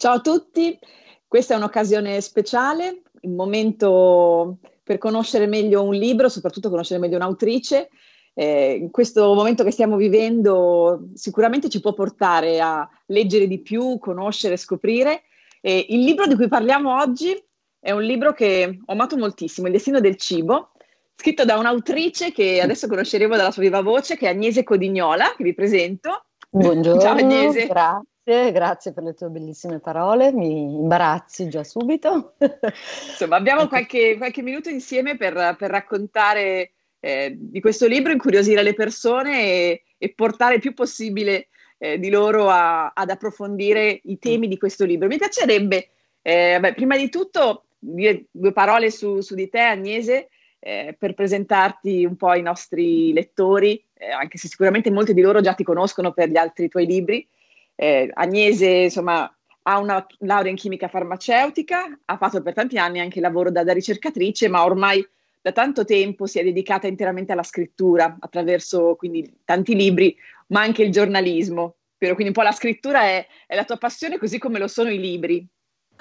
Ciao a tutti, questa è un'occasione speciale, un momento per conoscere meglio un libro, soprattutto conoscere meglio un'autrice. Eh, in questo momento che stiamo vivendo sicuramente ci può portare a leggere di più, conoscere, scoprire. Eh, il libro di cui parliamo oggi è un libro che ho amato moltissimo, Il destino del cibo, scritto da un'autrice che adesso conosceremo dalla sua viva voce, che è Agnese Codignola, che vi presento. Buongiorno, Ciao Agnese. Grazie, grazie per le tue bellissime parole, mi imbarazzi già subito. Insomma, abbiamo qualche, qualche minuto insieme per, per raccontare eh, di questo libro, incuriosire le persone e, e portare il più possibile eh, di loro a, ad approfondire i temi di questo libro. Mi piacerebbe, eh, beh, prima di tutto, dire due parole su, su di te, Agnese, eh, per presentarti un po' ai nostri lettori, eh, anche se sicuramente molti di loro già ti conoscono per gli altri tuoi libri. Eh, Agnese, insomma, ha una laurea in chimica farmaceutica, ha fatto per tanti anni anche lavoro da, da ricercatrice, ma ormai da tanto tempo si è dedicata interamente alla scrittura, attraverso quindi tanti libri, ma anche il giornalismo. Però quindi un po' la scrittura è, è la tua passione, così come lo sono i libri.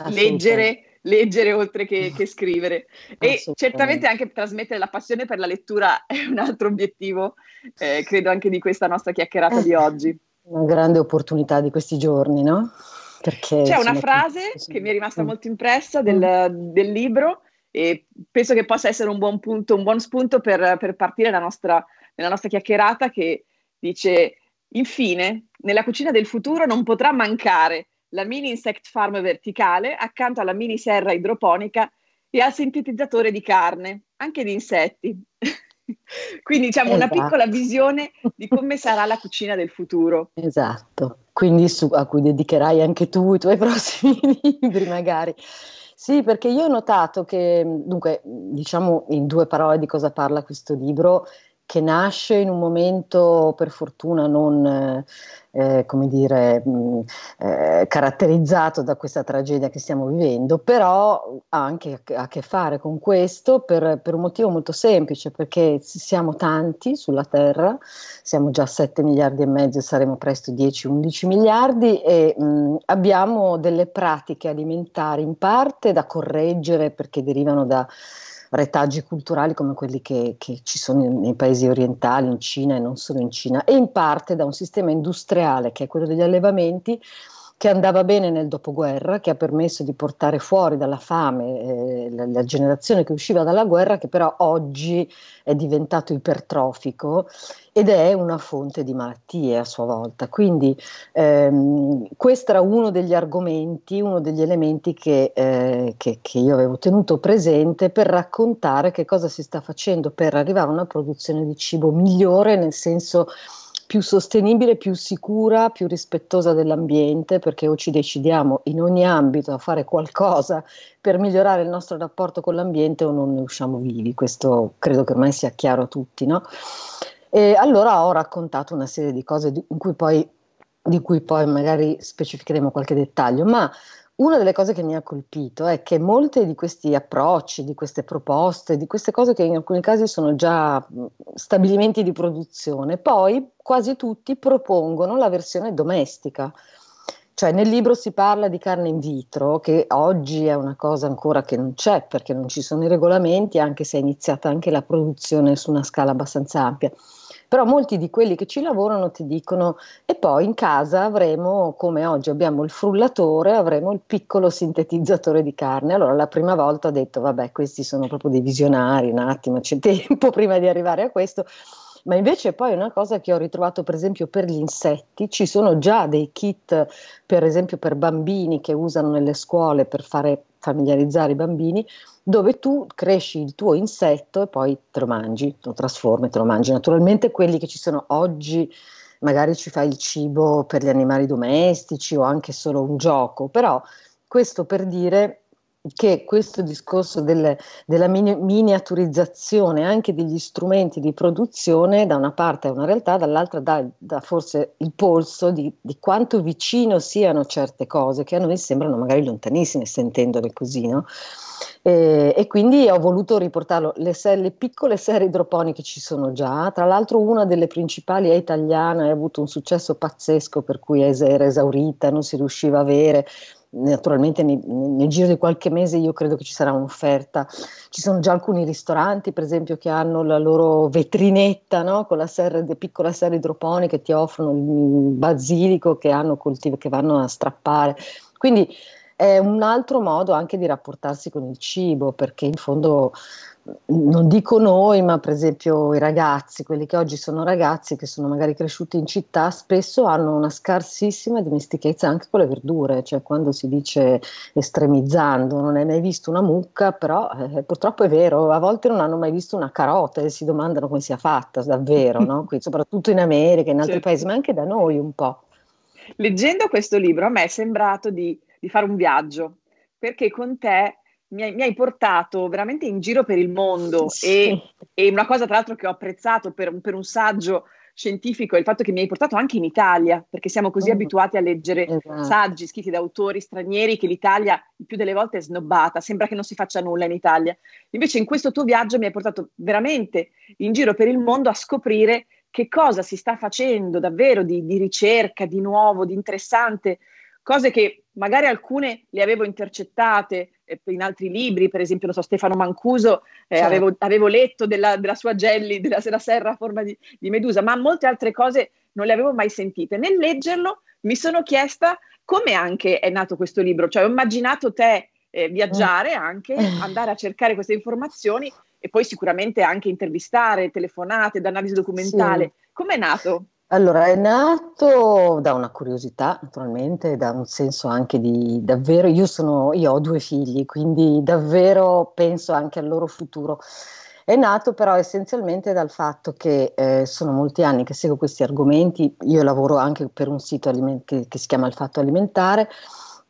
Leggere leggere oltre che, che scrivere. E certamente anche trasmettere la passione per la lettura è un altro obiettivo, eh, credo anche di questa nostra chiacchierata di oggi. Una grande opportunità di questi giorni, no? Perché, C'è una frase che, che mi è rimasta molto impressa del, del, libro e penso che possa essere un buon punto, un buon spunto per, per partire la nostra, nella nostra chiacchierata che dice Infine, nella cucina del futuro non potrà mancare la mini insect farm verticale accanto alla mini serra idroponica e al sintetizzatore di carne, anche di insetti. Quindi diciamo esatto. una piccola visione di come sarà la cucina del futuro. Esatto, quindi su, a cui dedicherai anche tu i tuoi prossimi libri magari. Sì, perché io ho notato che, dunque, diciamo in due parole di cosa parla questo libro, che nasce in un momento per fortuna non, eh, eh, come dire, mh, mm, eh, caratterizzato da questa tragedia che stiamo vivendo, però ha anche a che fare con questo per, per un motivo molto semplice, perché siamo tanti sulla Terra, siamo già 7 miliardi e mezzo saremo presto 10-11 miliardi e mh, mm, abbiamo delle pratiche alimentari in parte da correggere perché derivano da retaggi culturali come quelli che, che, ci sono nei paesi orientali, in Cina e non solo in Cina, e in parte da un sistema industriale che è quello degli allevamenti che andava bene nel dopoguerra, che ha permesso di portare fuori dalla fame eh, la, la, generazione che usciva dalla guerra, che però oggi è diventato ipertrofico ed è una fonte di malattie a sua volta. Quindi ehm, questo era uno degli argomenti, uno degli elementi che, eh, che, che io avevo tenuto presente per raccontare che cosa si sta facendo per arrivare a una produzione di cibo migliore, nel senso più sostenibile, più sicura, più rispettosa dell'ambiente, perché o ci decidiamo in ogni ambito a fare qualcosa per migliorare il nostro rapporto con l'ambiente o non ne usciamo vivi. Questo credo che ormai sia chiaro a tutti, no? E allora ho raccontato una serie di cose di, cui poi, di cui poi magari specificheremo qualche dettaglio, ma una delle cose che mi ha colpito è che molti di questi approcci, di queste proposte, di queste cose che in alcuni casi sono già stabilimenti di produzione, poi quasi tutti propongono la versione domestica. Cioè nel libro si parla di carne in vitro, che oggi è una cosa ancora che non c'è perché non ci sono i regolamenti, anche se è iniziata anche la produzione su una scala abbastanza ampia. Però molti di quelli che ci lavorano ti dicono e poi in casa avremo, come oggi abbiamo il frullatore, avremo il piccolo sintetizzatore di carne. Allora la prima volta ho detto vabbè questi sono proprio dei visionari, un attimo c'è tempo prima di arrivare a questo. Ma invece poi una cosa che ho ritrovato per esempio per gli insetti, ci sono già dei kit per esempio per bambini che usano nelle scuole per fare familiarizzare i bambini, dove tu cresci il tuo insetto e poi te lo mangi, lo trasformi, te lo mangi. Naturalmente quelli che ci sono oggi, magari ci fai il cibo per gli animali domestici o anche solo un gioco, però questo per dire che questo discorso delle, della mini, miniaturizzazione anche degli strumenti di produzione da una parte è una realtà, dall'altra dà, dà forse il polso di, di, quanto vicino siano certe cose che a noi sembrano magari lontanissime sentendole così, no? E, e, quindi ho voluto riportarlo. Le, le, piccole serie idroponiche ci sono già, tra l'altro una delle principali è italiana ha avuto un successo pazzesco per cui era esaurita, non si riusciva a avere naturalmente nel, nel, giro di qualche mese io credo che ci sarà un'offerta. Ci sono già alcuni ristoranti, per esempio, che hanno la loro vetrinetta no? con la serra, piccola serra idroponica che ti offrono il basilico che, coltiv- che vanno a strappare. Quindi è un altro modo anche di rapportarsi con il cibo, perché in fondo non dico noi, ma per esempio i ragazzi, quelli che oggi sono ragazzi, che sono magari cresciuti in città, spesso hanno una scarsissima dimestichezza anche con le verdure, cioè quando si dice estremizzando, non hai mai visto una mucca, però eh, purtroppo è vero, a volte non hanno mai visto una carota e si domandano come sia fatta davvero, no? Qui, soprattutto in America, in altri certo. paesi, ma anche da noi un po'. Leggendo questo libro a me è sembrato di, di fare un viaggio, perché con te mi hai, mi hai, portato veramente in giro per il mondo e, e, una cosa tra l'altro che ho apprezzato per, per, un saggio scientifico è il fatto che mi hai portato anche in Italia, perché siamo così oh. abituati a leggere esatto. saggi scritti da autori stranieri che l'Italia il più delle volte è snobbata, sembra che non si faccia nulla in Italia. Invece in questo tuo viaggio mi hai portato veramente in giro per il mondo a scoprire che cosa si sta facendo davvero di, di ricerca, di nuovo, di interessante, cose che magari alcune le avevo intercettate eh, in altri libri, per esempio, non so, Stefano Mancuso, eh, certo. avevo, avevo, letto della, della, sua jelly, della, della serra a forma di, di, medusa, ma molte altre cose non le avevo mai sentite. Nel leggerlo mi sono chiesta come anche è nato questo libro, cioè ho immaginato te eh, viaggiare anche, andare a cercare queste informazioni e poi sicuramente anche intervistare, telefonate, d'analisi documentale. Sì. Come è nato? Allora, è nato da una curiosità, naturalmente, da un senso anche di davvero, io, sono, io ho due figli, quindi davvero penso anche al loro futuro. È nato però essenzialmente dal fatto che eh, sono molti anni che seguo questi argomenti, io lavoro anche per un sito aliment- che, che si chiama Il Fatto Alimentare,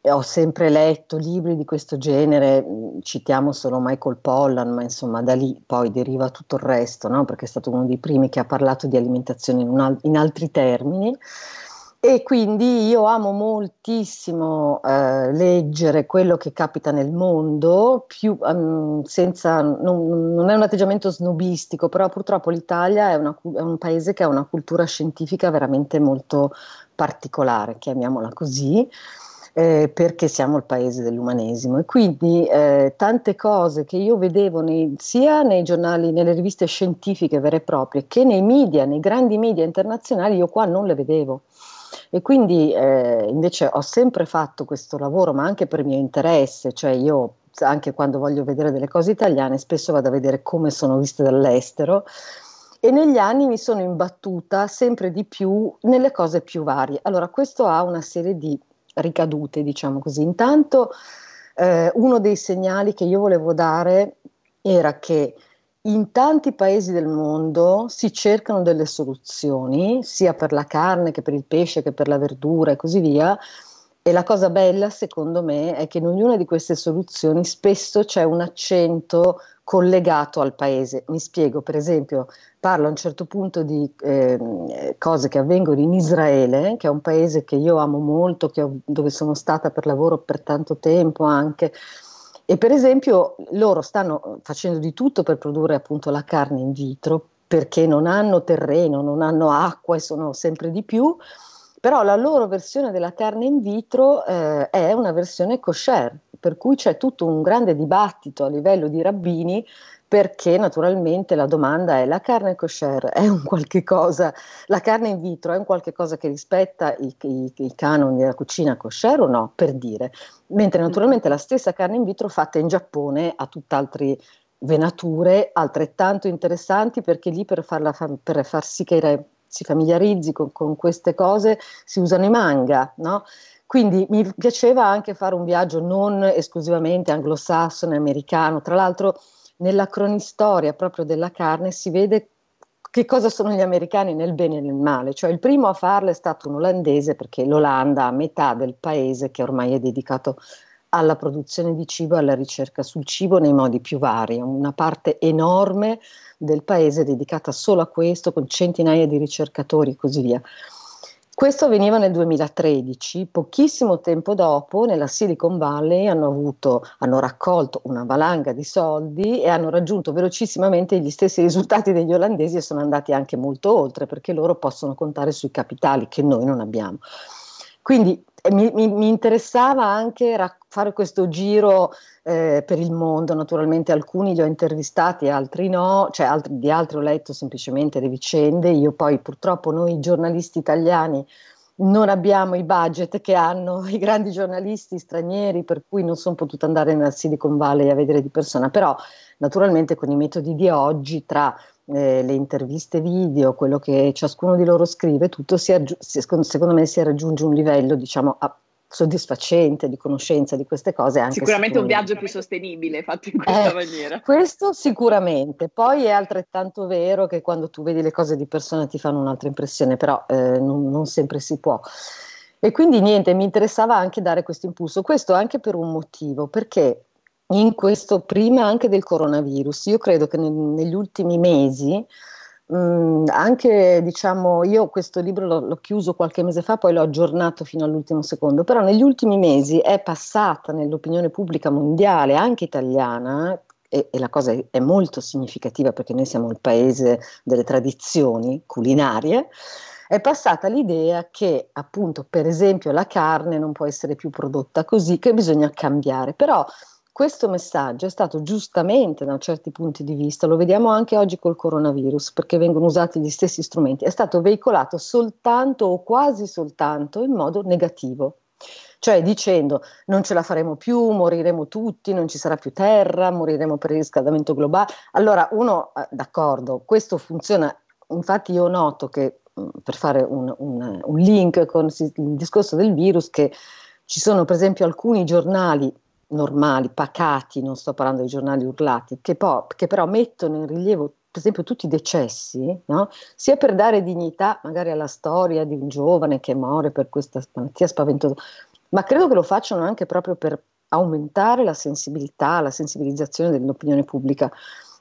ho sempre letto libri di questo genere, mm, citiamo solo Michael Pollan, ma insomma da lì poi deriva tutto il resto, no? perché è stato uno dei primi che ha parlato di alimentazione in, al- in altri termini. E quindi io amo moltissimo eh, leggere quello che capita nel mondo, più, um, senza, non, non, è un atteggiamento snobistico, però purtroppo l'Italia è, una, è un paese che ha una cultura scientifica veramente molto particolare, chiamiamola così eh, perché siamo il paese dell'umanesimo e quindi eh, tante cose che io vedevo nei, sia nei giornali, nelle riviste scientifiche vere e proprie che nei media, nei grandi media internazionali, io qua non le vedevo. E quindi eh, invece ho sempre fatto questo lavoro, ma anche per mio interesse, cioè io anche quando voglio vedere delle cose italiane spesso vado a vedere come sono viste dall'estero e negli anni mi sono imbattuta sempre di più nelle cose più varie. Allora questo ha una serie di ricadute, diciamo così. Intanto eh, uno dei segnali che io volevo dare era che in tanti paesi del mondo si cercano delle soluzioni, sia per la carne che per il pesce che per la verdura e così via, e la cosa bella, secondo me, è che in ognuna di queste soluzioni spesso c'è un accento collegato al paese. Mi spiego, per esempio, parlo a un certo punto di eh, cose che avvengono in Israele, che è un paese che io amo molto, ho, dove sono stata per lavoro per tanto tempo anche. E per esempio loro stanno facendo di tutto per produrre appunto la carne in vitro perché non hanno terreno, non hanno acqua e sono sempre di più però la loro versione della carne in vitro eh, è una versione kosher, per cui c'è tutto un grande dibattito a livello di rabbini perché naturalmente la domanda è la carne kosher è un qualche cosa, la carne in vitro è un qualche cosa che rispetta i, i, i canoni della cucina kosher o no, per dire, mentre naturalmente la stessa carne in vitro fatta in Giappone ha tutt'altre venature altrettanto interessanti perché lì per, farla, per far sì che si familiarizzi con, con queste cose, si usano i manga, no? Quindi mi piaceva anche fare un viaggio non esclusivamente anglosassone, americano. Tra l'altro, nella cronistoria proprio della carne si vede che cosa sono gli americani nel bene e nel male. Cioè, il primo a farlo è stato un olandese, perché l'Olanda ha metà del paese che ormai è dedicato alla produzione di cibo alla ricerca sul cibo nei modi più vari. Una parte enorme del paese dedicata solo a questo, con centinaia di ricercatori e così via. Questo avveniva nel 2013, pochissimo tempo dopo nella Silicon Valley hanno, avuto, hanno raccolto una valanga di soldi e hanno raggiunto velocissimamente gli stessi risultati degli olandesi e sono andati anche molto oltre perché loro possono contare sui capitali che noi non abbiamo. Quindi eh, mi, mi, mi, interessava anche rac- fare questo giro eh, per il mondo, naturalmente alcuni li ho intervistati, altri no, cioè altri, di altri ho letto semplicemente le vicende, io poi purtroppo noi giornalisti italiani non abbiamo i budget che hanno i grandi giornalisti stranieri, per cui non sono potuta andare nella Silicon Valley a vedere di persona, però naturalmente con i metodi di oggi, tra eh, le interviste video, quello che ciascuno di loro scrive, tutto si aggi- secondo me si raggiunge un livello, diciamo, a- soddisfacente di conoscenza di queste cose. Anche sicuramente un viaggio più sostenibile fatto in questa eh, maniera. Questo sicuramente. Poi è altrettanto vero che quando tu vedi le cose di persona ti fanno un'altra impressione, però eh, non, non sempre si può. E quindi niente, mi interessava anche dare questo impulso, questo anche per un motivo, perché in questo, prima anche del coronavirus, io credo che nel, negli ultimi mesi Mm, anche diciamo, io questo libro l'ho, l'ho, chiuso qualche mese fa, poi l'ho aggiornato fino all'ultimo secondo, però negli ultimi mesi è passata nell'opinione pubblica mondiale, anche italiana, e, e la cosa è, è, molto significativa perché noi siamo il paese delle tradizioni culinarie, è passata l'idea che appunto per esempio la carne non può essere più prodotta così, che bisogna cambiare, però questo messaggio è stato giustamente da certi punti di vista, lo vediamo anche oggi col coronavirus, perché vengono usati gli stessi strumenti, è stato veicolato soltanto o quasi soltanto in modo negativo. Cioè dicendo non ce la faremo più, moriremo tutti, non ci sarà più terra, moriremo per il riscaldamento globale. Allora uno, eh, d'accordo, questo funziona, infatti io noto che, mm, per fare un, un, un link con il discorso del virus, che ci sono per esempio alcuni giornali normali, pacati, non sto parlando di giornali urlati, che, po- che però mettono in rilievo per esempio tutti i decessi, no? sia per dare dignità magari alla storia di un giovane che muore per questa malattia spaventosa, ma credo che lo facciano anche proprio per aumentare la sensibilità, la sensibilizzazione dell'opinione pubblica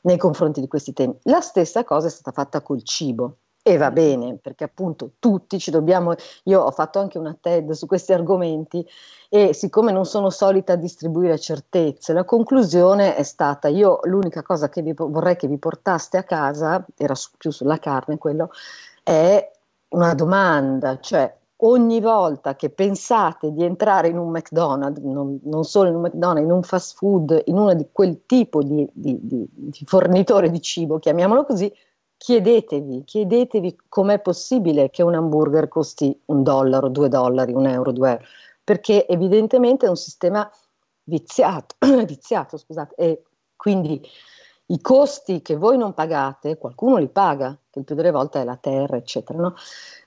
nei confronti di questi temi. La stessa cosa è stata fatta col cibo. E va bene, perché appunto tutti ci dobbiamo, io ho fatto anche una TED su questi argomenti e siccome non sono solita distribuire certezze, la conclusione è stata, io l'unica cosa che vi, vorrei che vi portaste a casa, era su, più sulla carne quello, è una domanda, cioè ogni volta che pensate di entrare in un McDonald's, non, non, solo in un McDonald's, in un fast food, in uno di quel tipo di, di, di, di fornitore di cibo, chiamiamolo così, chiedetevi, chiedetevi com'è possibile che un hamburger costi un dollaro, due dollari, un euro, due euro, perché evidentemente è un sistema viziato, viziato scusate, e quindi i costi che voi non pagate, qualcuno li paga, che il più delle volte è la terra, eccetera. No?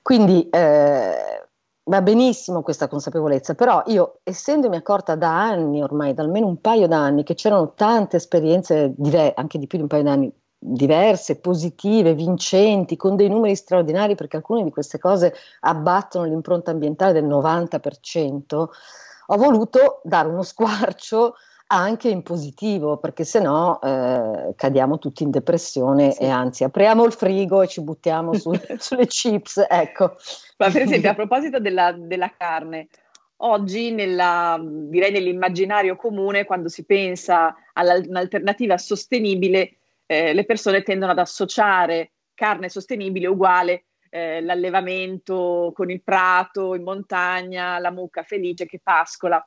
Quindi eh, va benissimo questa consapevolezza, però io, essendomi accorta da anni ormai, da almeno un paio d'anni, che c'erano tante esperienze, direi anche di più di un paio d'anni, diverse, positive, vincenti, con dei numeri straordinari, perché alcune di queste cose abbattono l'impronta ambientale del 90%, ho voluto dare uno squarcio anche in positivo, perché se no eh, cadiamo tutti in depressione sì. e anzi apriamo il frigo e ci buttiamo su, sulle chips. Ecco. Ma per esempio, a proposito della, della carne, oggi nella, direi nell'immaginario comune, quando si pensa all'alternativa sostenibile, eh, le persone tendono ad associare carne sostenibile uguale eh, l'allevamento con il prato in montagna, la mucca felice che pascola.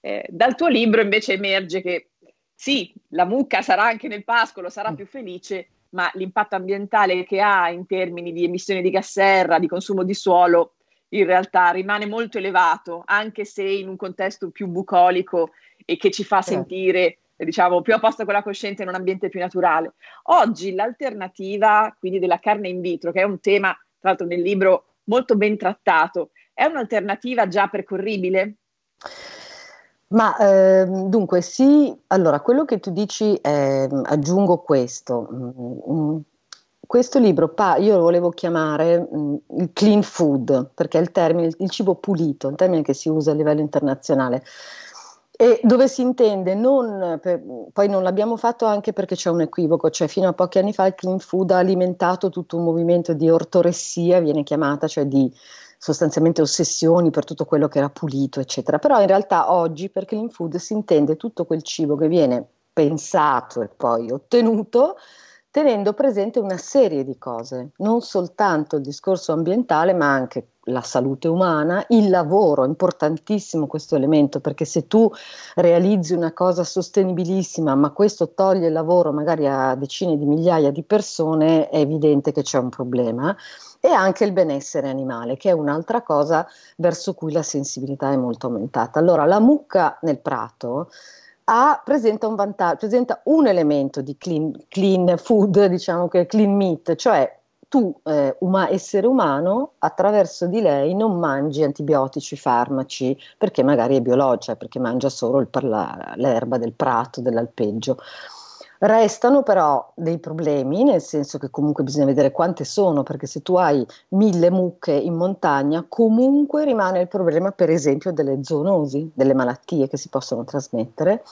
Eh, dal tuo libro invece emerge che sì, la mucca sarà anche nel pascolo, sarà più felice, ma l'impatto ambientale che ha in termini di emissioni di gas serra, di consumo di suolo, in realtà rimane molto elevato, anche se in un contesto più bucolico e che ci fa certo. sentire diciamo, più a posto con la coscienza in un ambiente più naturale. Oggi l'alternativa, quindi della carne in vitro, che è un tema, tra l'altro nel libro molto ben trattato, è un'alternativa già percorribile? Ma eh, dunque sì, allora quello che tu dici, eh, aggiungo questo. Mm, questo libro io lo volevo chiamare mm, il clean food, perché è il termine, il cibo pulito, un termine che si usa a livello internazionale. E dove si intende, non per, poi non l'abbiamo fatto anche perché c'è un equivoco, cioè fino a pochi anni fa il clean food ha alimentato tutto un movimento di ortoressia, viene chiamata, cioè di sostanzialmente ossessioni per tutto quello che era pulito, eccetera. Però in realtà oggi per clean food si intende tutto quel cibo che viene pensato e poi ottenuto tenendo presente una serie di cose, non soltanto il discorso ambientale, ma anche la salute umana, il lavoro, è importantissimo questo elemento, perché se tu realizzi una cosa sostenibilissima, ma questo toglie il lavoro magari a decine di migliaia di persone, è evidente che c'è un problema. E anche il benessere animale, che è un'altra cosa verso cui la sensibilità è molto aumentata. Allora, la mucca nel prato ha, presenta un vantaggio, presenta un elemento di clean, clean food, diciamo che clean meat, cioè tu, eh, uma, essere umano, attraverso di lei non mangi antibiotici, farmaci, perché magari è biologica, perché mangia solo il, la, l'erba del prato, dell'alpeggio. Restano però dei problemi, nel senso che comunque bisogna vedere quante sono, perché se tu hai mille mucche in montagna, comunque rimane il problema, per esempio, delle zoonosi, delle malattie che si possono trasmettere.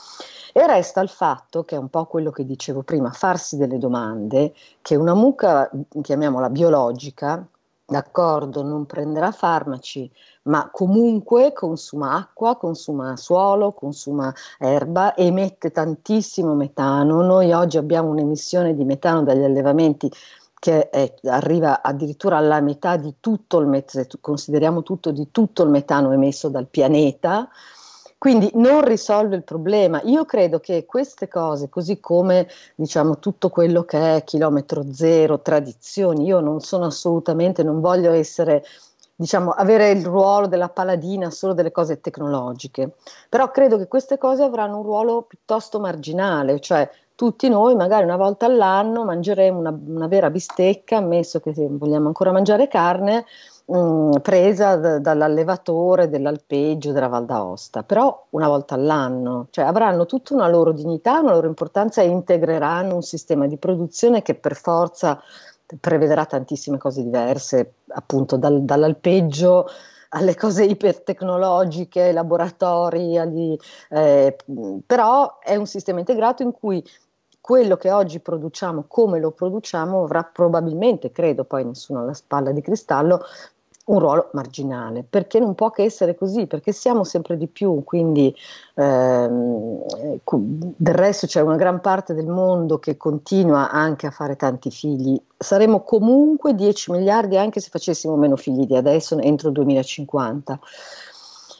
E resta il fatto, che è un po' quello che dicevo prima, farsi delle domande, che una mucca, chiamiamola biologica, d'accordo, non prenderà farmaci, ma comunque consuma acqua, consuma suolo, consuma erba, emette tantissimo metano. Noi oggi abbiamo un'emissione di metano dagli allevamenti che è, arriva addirittura alla metà di tutto il metano, consideriamo tutto di tutto il metano emesso dal pianeta. Quindi non risolve il problema. Io credo che queste cose, così come diciamo tutto quello che è chilometro zero, tradizioni, io non sono assolutamente, non voglio essere diciamo, avere il ruolo della paladina solo delle cose tecnologiche, però credo che queste cose avranno un ruolo piuttosto marginale, cioè tutti noi magari una volta all'anno mangeremo una, una vera bistecca, ammesso che vogliamo ancora mangiare carne, mm, presa d- dall'allevatore dell'alpeggio della Val d'Aosta, però una volta all'anno, cioè avranno tutta una loro dignità, una loro importanza e integreranno un sistema di produzione che per forza prevederà tantissime cose diverse, appunto dal, dall'alpeggio alle cose ipertecnologiche, laboratori, agli, eh, però è un sistema integrato in cui quello che oggi produciamo, come lo produciamo, avrà probabilmente, credo, poi nessuno ha la spalla di cristallo, un ruolo marginale, perché non può che essere così, perché siamo sempre di più, quindi ehm, del resto c'è una gran parte del mondo che continua anche a fare tanti figli, saremo comunque 10 miliardi anche se facessimo meno figli di adesso entro il 2050.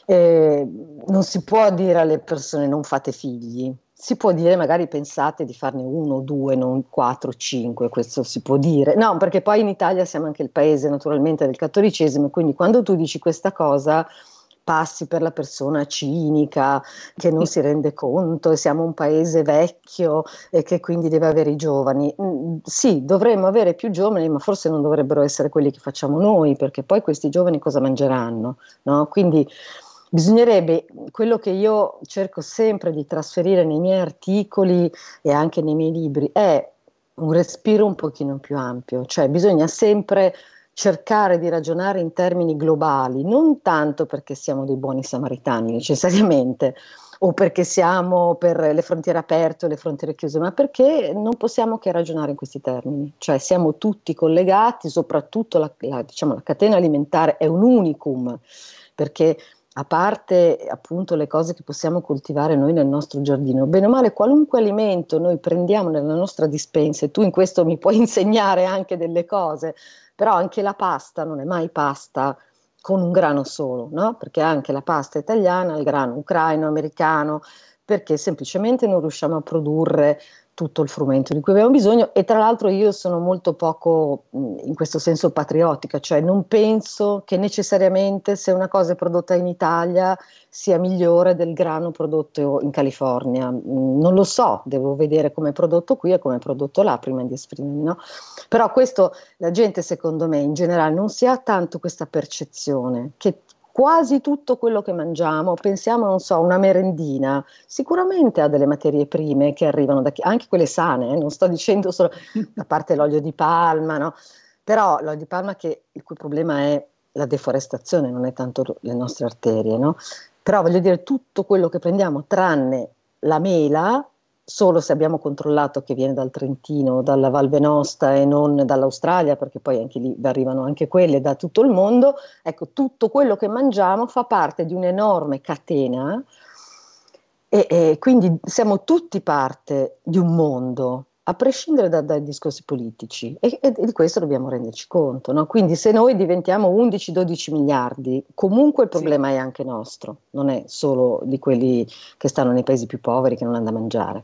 Eh, non si può dire alle persone non fate figli, si può dire, magari pensate di farne uno, due, non quattro, cinque, questo si può dire. No, perché poi in Italia siamo anche il paese naturalmente del cattolicesimo, quindi quando tu dici questa cosa passi per la persona cinica che non si rende conto e siamo un paese vecchio e che quindi deve avere i giovani. Mm, sì, dovremmo avere più giovani, ma forse non dovrebbero essere quelli che facciamo noi, perché poi questi giovani cosa mangeranno? No? Quindi Bisognerebbe, quello che io cerco sempre di trasferire nei miei articoli e anche nei miei libri, è un respiro un pochino più ampio, cioè bisogna sempre cercare di ragionare in termini globali, non tanto perché siamo dei buoni samaritani necessariamente, o perché siamo per le frontiere aperte o le frontiere chiuse, ma perché non possiamo che ragionare in questi termini, cioè siamo tutti collegati, soprattutto la, la, diciamo, la catena alimentare è un unicum, perché a parte appunto le cose che possiamo coltivare noi nel nostro giardino, bene o male qualunque alimento noi prendiamo nella nostra dispensa, e tu in questo mi puoi insegnare anche delle cose, però anche la pasta non è mai pasta con un grano solo, no? Perché anche la pasta italiana il grano ucraino, americano, perché semplicemente non riusciamo a produrre tutto il frumento di cui abbiamo bisogno e tra l'altro io sono molto poco in questo senso patriottica, cioè non penso che necessariamente se una cosa è prodotta in Italia sia migliore del grano prodotto in California. Non lo so, devo vedere come è prodotto qui e come è prodotto là prima di esprimermi, no? Però questo la gente secondo me in generale non si ha tanto questa percezione che quasi tutto quello che mangiamo, pensiamo, non so, a una merendina, sicuramente ha delle materie prime che arrivano da chi, anche quelle sane, eh, non sto dicendo solo, a parte l'olio di palma, no? Però l'olio di palma che il cui problema è la deforestazione, non è tanto le nostre arterie, no? Però voglio dire, tutto quello che prendiamo, tranne la mela, solo se abbiamo controllato che viene dal Trentino, dalla Val Venosta e non dall'Australia, perché poi anche lì arrivano anche quelle da tutto il mondo, ecco, tutto quello che mangiamo fa parte di un'enorme catena e, e quindi siamo tutti parte di un mondo. a prescindere da, dai discorsi politici e, e, di questo dobbiamo renderci conto. No? Quindi se noi diventiamo 11-12 miliardi, comunque il problema sì. è anche nostro, non è solo di quelli che stanno nei paesi più poveri che non hanno da mangiare.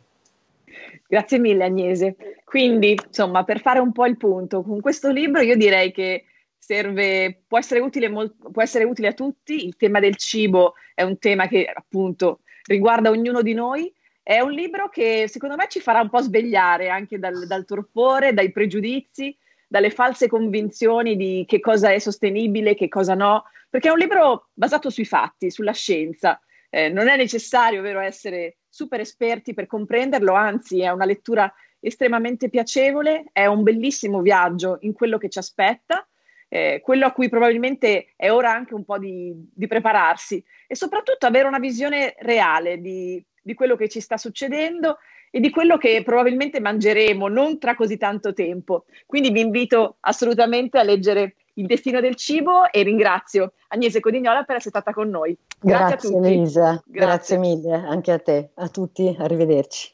Grazie mille Agnese. Quindi, insomma, per fare un po' il punto, con questo libro io direi che serve, può essere utile, può essere utile a tutti, il tema del cibo è un tema che appunto riguarda ognuno di noi è un libro che secondo me ci farà un po' svegliare anche dal, dal torpore, dai pregiudizi, dalle false convinzioni di che cosa è sostenibile, che cosa no, perché è un libro basato sui fatti, sulla scienza. Eh, non è necessario, vero, essere super esperti per comprenderlo, anzi è una lettura estremamente piacevole, è un bellissimo viaggio in quello che ci aspetta, eh, quello a cui probabilmente è ora anche un po' di, di prepararsi e soprattutto avere una visione reale di, di quello che ci sta succedendo e di quello che probabilmente mangeremo non tra così tanto tempo. Quindi vi invito assolutamente a leggere Il destino del cibo e ringrazio Agnese Codignola per essere stata con noi. Grazie, grazie a tutti. Elisa, grazie. grazie mille anche a te, a tutti, arrivederci.